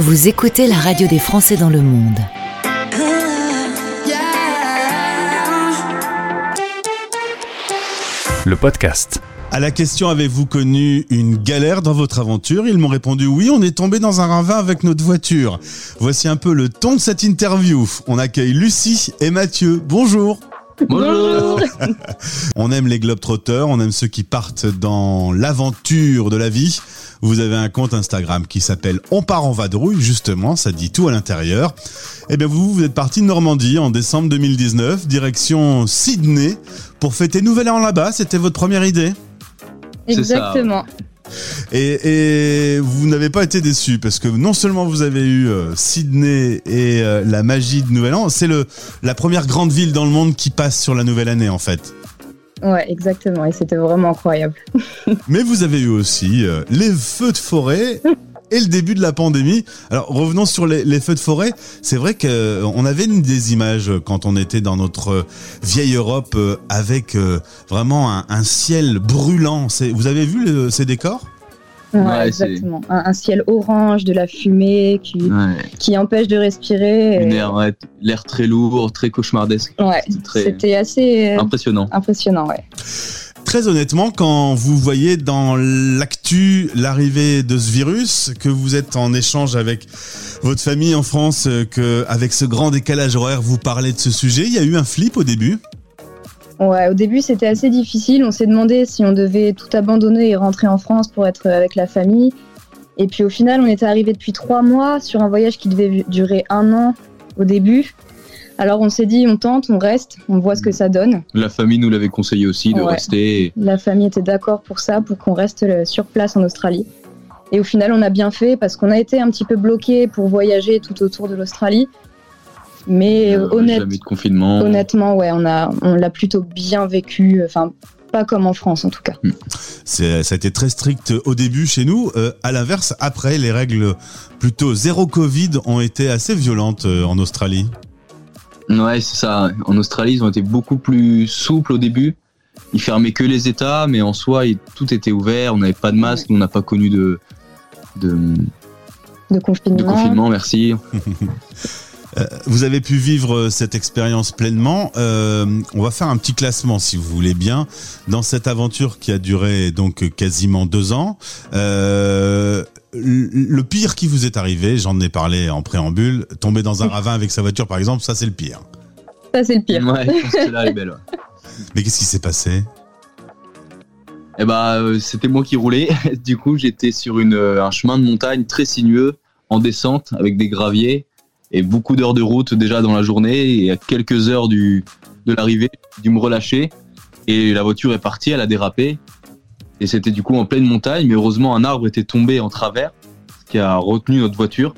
Vous écoutez la radio des Français dans le monde. Le podcast. À la question avez-vous connu une galère dans votre aventure? Ils m'ont répondu oui, on est tombé dans un ravin avec notre voiture. Voici un peu le ton de cette interview. On accueille Lucie et Mathieu. Bonjour. Bonjour. On aime les globetrotters, on aime ceux qui partent dans l'aventure de la vie. Vous avez un compte Instagram qui s'appelle On part en vadrouille, justement, ça dit tout à l'intérieur. Eh bien vous, vous êtes parti de Normandie en décembre 2019, direction Sydney, pour fêter Nouvel An là-bas. C'était votre première idée. Exactement. Et, et vous n'avez pas été déçu parce que non seulement vous avez eu euh, Sydney et euh, la magie de Nouvel An, c'est le la première grande ville dans le monde qui passe sur la nouvelle année en fait. Ouais, exactement. Et c'était vraiment incroyable. Mais vous avez eu aussi euh, les feux de forêt et le début de la pandémie. Alors revenons sur les, les feux de forêt. C'est vrai qu'on avait une des images quand on était dans notre euh, vieille Europe euh, avec euh, vraiment un, un ciel brûlant. Vous avez vu le- ces décors? Ouais, Ouais, c'est- exactement. Un, un ciel orange, de la fumée qui, Ouais. qui empêche de respirer. Et- l'air très lourd, très cauchemardesque. Ouais, c'est très- c'était assez euh, Impressionnant. impressionnant, ouais. Très honnêtement, quand vous voyez dans l'actu l'arrivée de ce virus, que vous êtes en échange avec votre famille en France, euh, que avec ce grand décalage horaire, vous parlez de ce sujet, il y a eu un flip au début. Ouais, au début, c'était assez difficile. On s'est demandé si on devait tout abandonner et rentrer en France pour être avec la famille. Et puis au final, on était arrivé depuis trois mois sur un voyage qui devait durer un an au début. Alors on s'est dit, on tente, on reste, on voit ce que ça donne. La famille nous l'avait conseillé aussi de Ouais. rester. La famille était d'accord pour ça, pour qu'on reste sur place en Australie. Et au final, on a bien fait parce qu'on a été un petit peu bloqué pour voyager tout autour de l'Australie. Mais Euh, honnête- Jamais de confinement. honnêtement, ouais, on a, on l'a plutôt bien vécu. Enfin, pas comme en France en tout cas. C'est, ça a été très strict au début chez nous. Euh, à l'inverse, après, les règles plutôt zéro Covid ont été assez violentes euh, en Australie. Ouais, c'est ça. En Australie, ils ont été beaucoup plus souples au début. Ils fermaient que les États, mais en soi, il- tout était ouvert. On n'avait pas de masque. On n'a pas connu de, de, De confinement. de confinement. Merci. Vous avez pu vivre euh, cette expérience pleinement. Euh, on va faire un petit classement, si vous voulez bien, dans cette aventure qui a duré donc quasiment deux ans. Euh, le pire qui vous est arrivé, j'en ai parlé en préambule, tomber dans un ravin avec sa voiture, par exemple, ça c'est le pire. Ça, c'est le pire. Ouais, je pense que celle-là elle est belle. ouais. Mais qu'est-ce qui s'est passé? Eh bah, euh, c'était moi qui roulais. du coup, j'étais sur une, euh, un chemin de montagne très sinueux, en descente, avec des graviers et beaucoup d'heures de route déjà dans la journée. Et à quelques heures du, de l'arrivée, j'ai dû me relâcher. Et la voiture est partie, elle a dérapé. Et c'était du coup en pleine montagne, mais heureusement, un arbre était tombé en travers, ce qui a retenu notre voiture.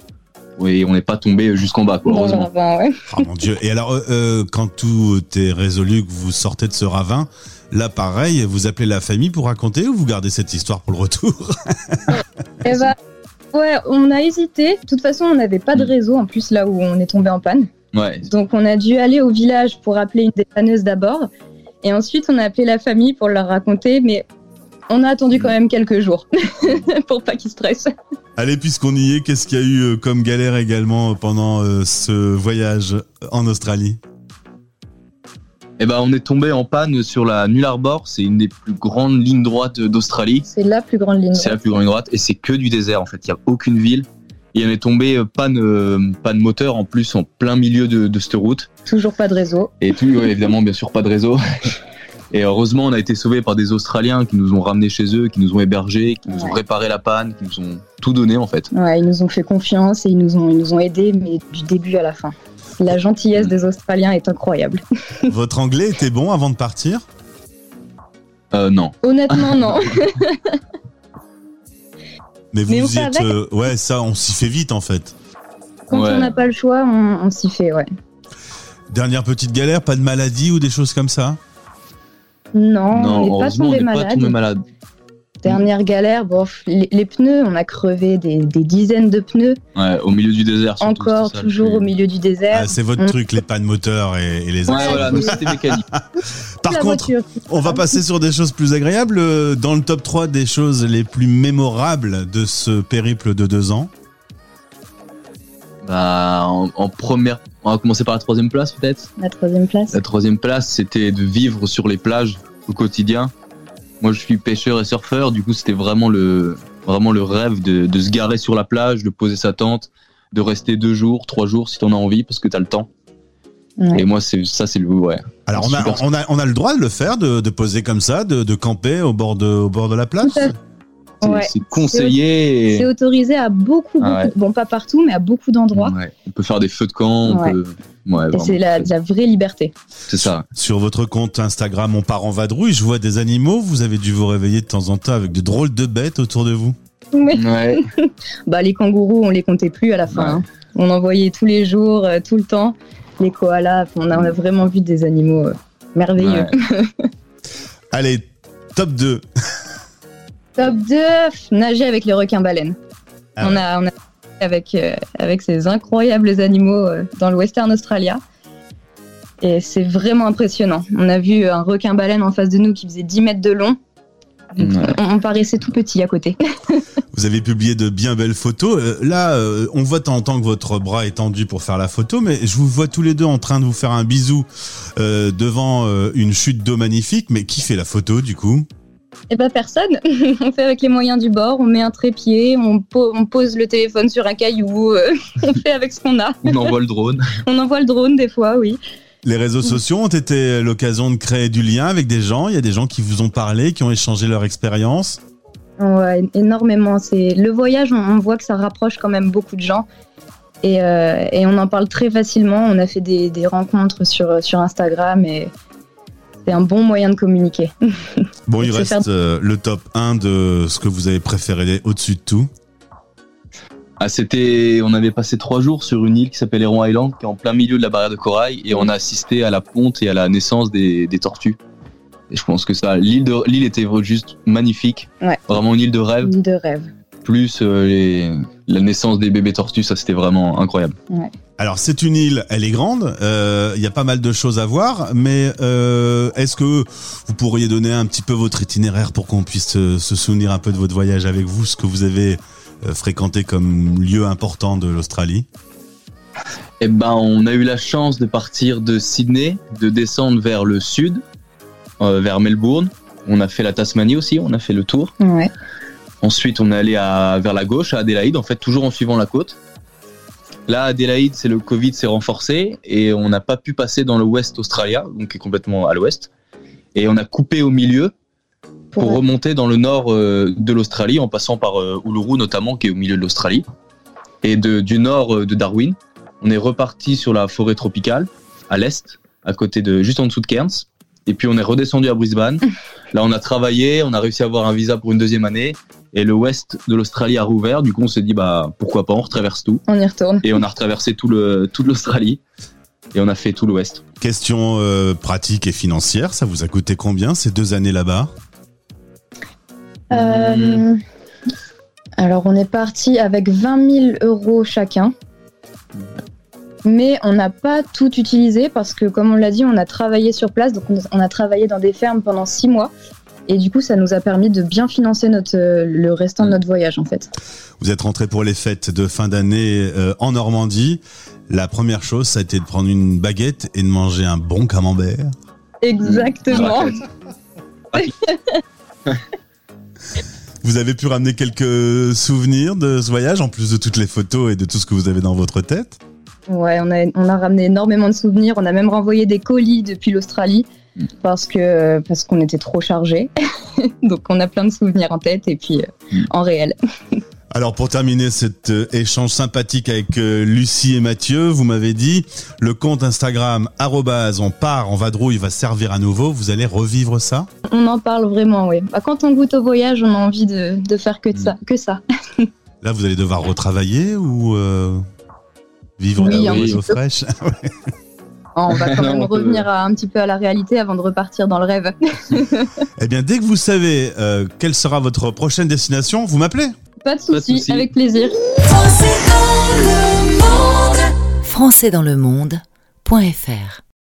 Et on n'est pas tombé jusqu'en bas, quoi, heureusement. ravin, ouais. Oh mon dieu. Et alors, euh, euh, quand tout est résolu, que vous sortez de ce ravin, là pareil, vous appelez la famille pour raconter ou vous gardez cette histoire pour le retour? Eh ben, ouais, on a hésité. De toute façon, on n'avait pas de réseau en plus là où on est tombé en panne. Ouais, Donc, on a dû aller au village pour appeler une dépanneuse d'abord. Et ensuite, on a appelé la famille pour leur raconter. Mais on a attendu quand même quelques jours pour pas qu'ils stressent. Allez, puisqu'on y est, qu'est-ce qu'il y a eu euh, comme galère également pendant euh, ce voyage en Australie? Eh ben, on est tombé en panne sur la Nullarbor. C'est une des plus grandes lignes droites d'Australie. C'est la plus grande ligne. C'est la plus grande ligne droite et c'est que du désert en fait. Il n'y a aucune ville. Et on est tombé euh, panne, euh, panne moteur en plus en plein milieu de, de cette route. Toujours pas de réseau. Et tout, évidemment, bien sûr, pas de réseau. Et heureusement, on a été sauvés par des Australiens qui nous ont ramenés chez eux, qui nous ont hébergés, qui nous ont réparé la panne, qui nous ont tout donné en fait. Ouais, ils nous ont fait confiance et ils nous ont, ils nous ont aidés, mais du début à la fin. La gentillesse des Australiens est incroyable. Votre anglais était bon avant de partir? Euh, non. Honnêtement, non. Mais vous Mais fait êtes. euh, ouais, ça, on s'y fait vite en fait. Quand Ouais. on n'a pas le choix, on, on s'y fait, ouais. Dernière petite galère, pas de maladie ou des choses comme ça? Non, non, on n'est pas tombé malade. Dernière galère, bon, les, les pneus, on a crevé des, des dizaines de pneus, Ouais, au milieu du désert. surtout, encore ça toujours au milieu du désert. Ah, C'est votre truc, les pannes moteurs et, et les Ouais, accidents. voilà, nous c'était mécanique. Par La contre, voiture. on va passer sur des choses plus agréables. Euh, Dans le top 3 des choses les plus mémorables de ce périple de deux ans. Bah, en, en première, on va commencer par la troisième place peut-être? La troisième place. La troisième place, c'était de vivre sur les plages au quotidien. Moi, je suis pêcheur et surfeur, du coup, c'était vraiment le, vraiment le rêve de, de se garer sur la plage, de poser sa tente, de rester deux jours, trois jours si t'en as envie, parce que t'as le temps. Ouais. Et moi, c'est ça, c'est le ouais. Alors on a, on, a, on a le droit de le faire, de, de poser comme ça, de, de camper au bord de, au bord de la plage? C'est Ouais. c'est conseillé. C'est autorisé à beaucoup, beaucoup Ah ouais. bon pas partout, mais à beaucoup d'endroits. Ouais. On peut faire des feux de camp. Peut... c'est la, la vraie liberté. c'est ça. Sur votre compte Instagram, on part en vadrouille, je vois des animaux, vous avez dû vous réveiller de temps en temps avec de drôles de bêtes autour de vous. Bah, les kangourous, on les comptait plus à la fin. Ouais. hein. On en voyait tous les jours, euh, tout le temps. Les koalas, on a, on a vraiment vu des animaux euh, merveilleux. Ouais. Allez, top 2. Top 2, nager avec les requins-baleines. Ah on, ouais. a, on a avec, euh, avec ces incroyables animaux euh, dans le Western Australia. Et c'est vraiment impressionnant. On a vu un requin-baleine en face de nous qui faisait 10 mètres de long. Ouais. On, on paraissait tout petit à côté. Vous avez publié de bien belles photos. Euh, là, euh, on voit temps que votre bras est tendu pour faire la photo, mais je vous vois tous les deux en train de vous faire un bisou euh, devant euh, une chute d'eau magnifique. Mais qui fait la photo du coup? Et bah personne. on fait avec les moyens du bord, on met un trépied, on, po- on pose le téléphone sur un caillou, euh, on fait avec ce qu'on a. On envoie le drone. On envoie le drone des fois, oui. Les réseaux sociaux ont été l'occasion de créer du lien avec des gens. Il y a des gens qui vous ont parlé, qui ont échangé leur expérience. Ouais, énormément. C'est le voyage, on, on voit que ça rapproche quand même beaucoup de gens. Et, euh, et on en parle très facilement. On a fait des, des rencontres sur, sur Instagram et c'est un bon moyen de communiquer. Bon, il reste faire- euh, le top 1 de ce que vous avez préféré au-dessus de tout. Ah, c'était, on avait passé trois jours sur une île qui s'appelle Heron Island, qui est en plein milieu de la barrière de corail, et on a assisté à la ponte et à la naissance des, des tortues. Et je pense que ça, l'île de, l'île était juste magnifique. Ouais. Vraiment une île de rêve. Une de rêve. Plus euh, les- la naissance des bébés tortues, ça c'était vraiment incroyable. Alors c'est une île, elle est grande, euh, il y a pas mal de choses à voir, mais euh, est-ce que vous pourriez donner un petit peu votre itinéraire pour qu'on puisse euh, se souvenir un peu de votre voyage avec vous, ce que vous avez fréquenté comme lieu important de l'Australie? Eh ben, on a eu la chance de partir de Sydney, de descendre vers le sud, euh, vers Melbourne. On a fait la Tasmanie aussi, on a fait le tour. Ouais. Ensuite, on est allé à, vers la gauche, à Adélaïde, en fait, toujours en suivant la côte. Là, Adélaïde, c'est le Covid s'est renforcé et on n'a pas pu passer dans le West Australia, donc qui est complètement à l'ouest. Et on a coupé au milieu pour, remonter dans le nord euh, de l'Australie, en passant par euh, Uluru notamment, qui est au milieu de l'Australie. Et de, du nord euh, de Darwin, on est reparti sur la forêt tropicale, à l'est, à côté de, juste en dessous de Cairns. Et puis on est redescendu à Brisbane. Là, on a travaillé, on a réussi à avoir un visa pour une deuxième année. Et le ouest de l'Australie a rouvert. Du coup, on s'est dit, bah, pourquoi pas, on retraverse tout. On y retourne. Et on a retraversé tout le, toute l'Australie. Et on a fait tout l'ouest. Question euh, pratique et financière, ça vous a coûté combien ces deux années là-bas? Euh, alors, on est parti avec 20 000 euros chacun. Mais on n'a pas tout utilisé parce que, comme on l'a dit, on a travaillé sur place. Donc, on on a travaillé dans des fermes pendant six mois. Et du coup, ça nous a permis de bien financer notre, euh, le restant de notre voyage, en fait. Vous êtes rentré pour les fêtes de fin d'année euh, en Normandie. La première chose, ça a été de prendre une baguette et de manger un bon camembert. Exactement. Vous avez pu ramener quelques souvenirs de ce voyage, en plus de toutes les photos et de tout ce que vous avez dans votre tête? Ouais, on a, on a ramené énormément de souvenirs. On a même renvoyé des colis depuis l'Australie. Parce que parce qu'on était trop chargés. Donc, on a plein de souvenirs en tête et puis euh, Mm. en réel. Alors pour terminer cet euh, échange sympathique avec euh, Lucie et Mathieu, vous m'avez dit le compte Instagram on part en vadrouille va servir à nouveau. Vous allez revivre ça? On en parle vraiment, oui. Bah, quand on goûte au voyage, on a envie de, de faire que de ça. Que ça. Là, vous allez devoir retravailler ou euh, vivre Oui, l'eau petit peu. fraîche on va quand Non, même peut- revenir à- un petit peu à la réalité avant de repartir dans le rêve. Eh bien, dès que vous savez euh, quelle sera votre prochaine destination, vous m'appelez. Pas de souci, avec plaisir. Français dans le monde.fr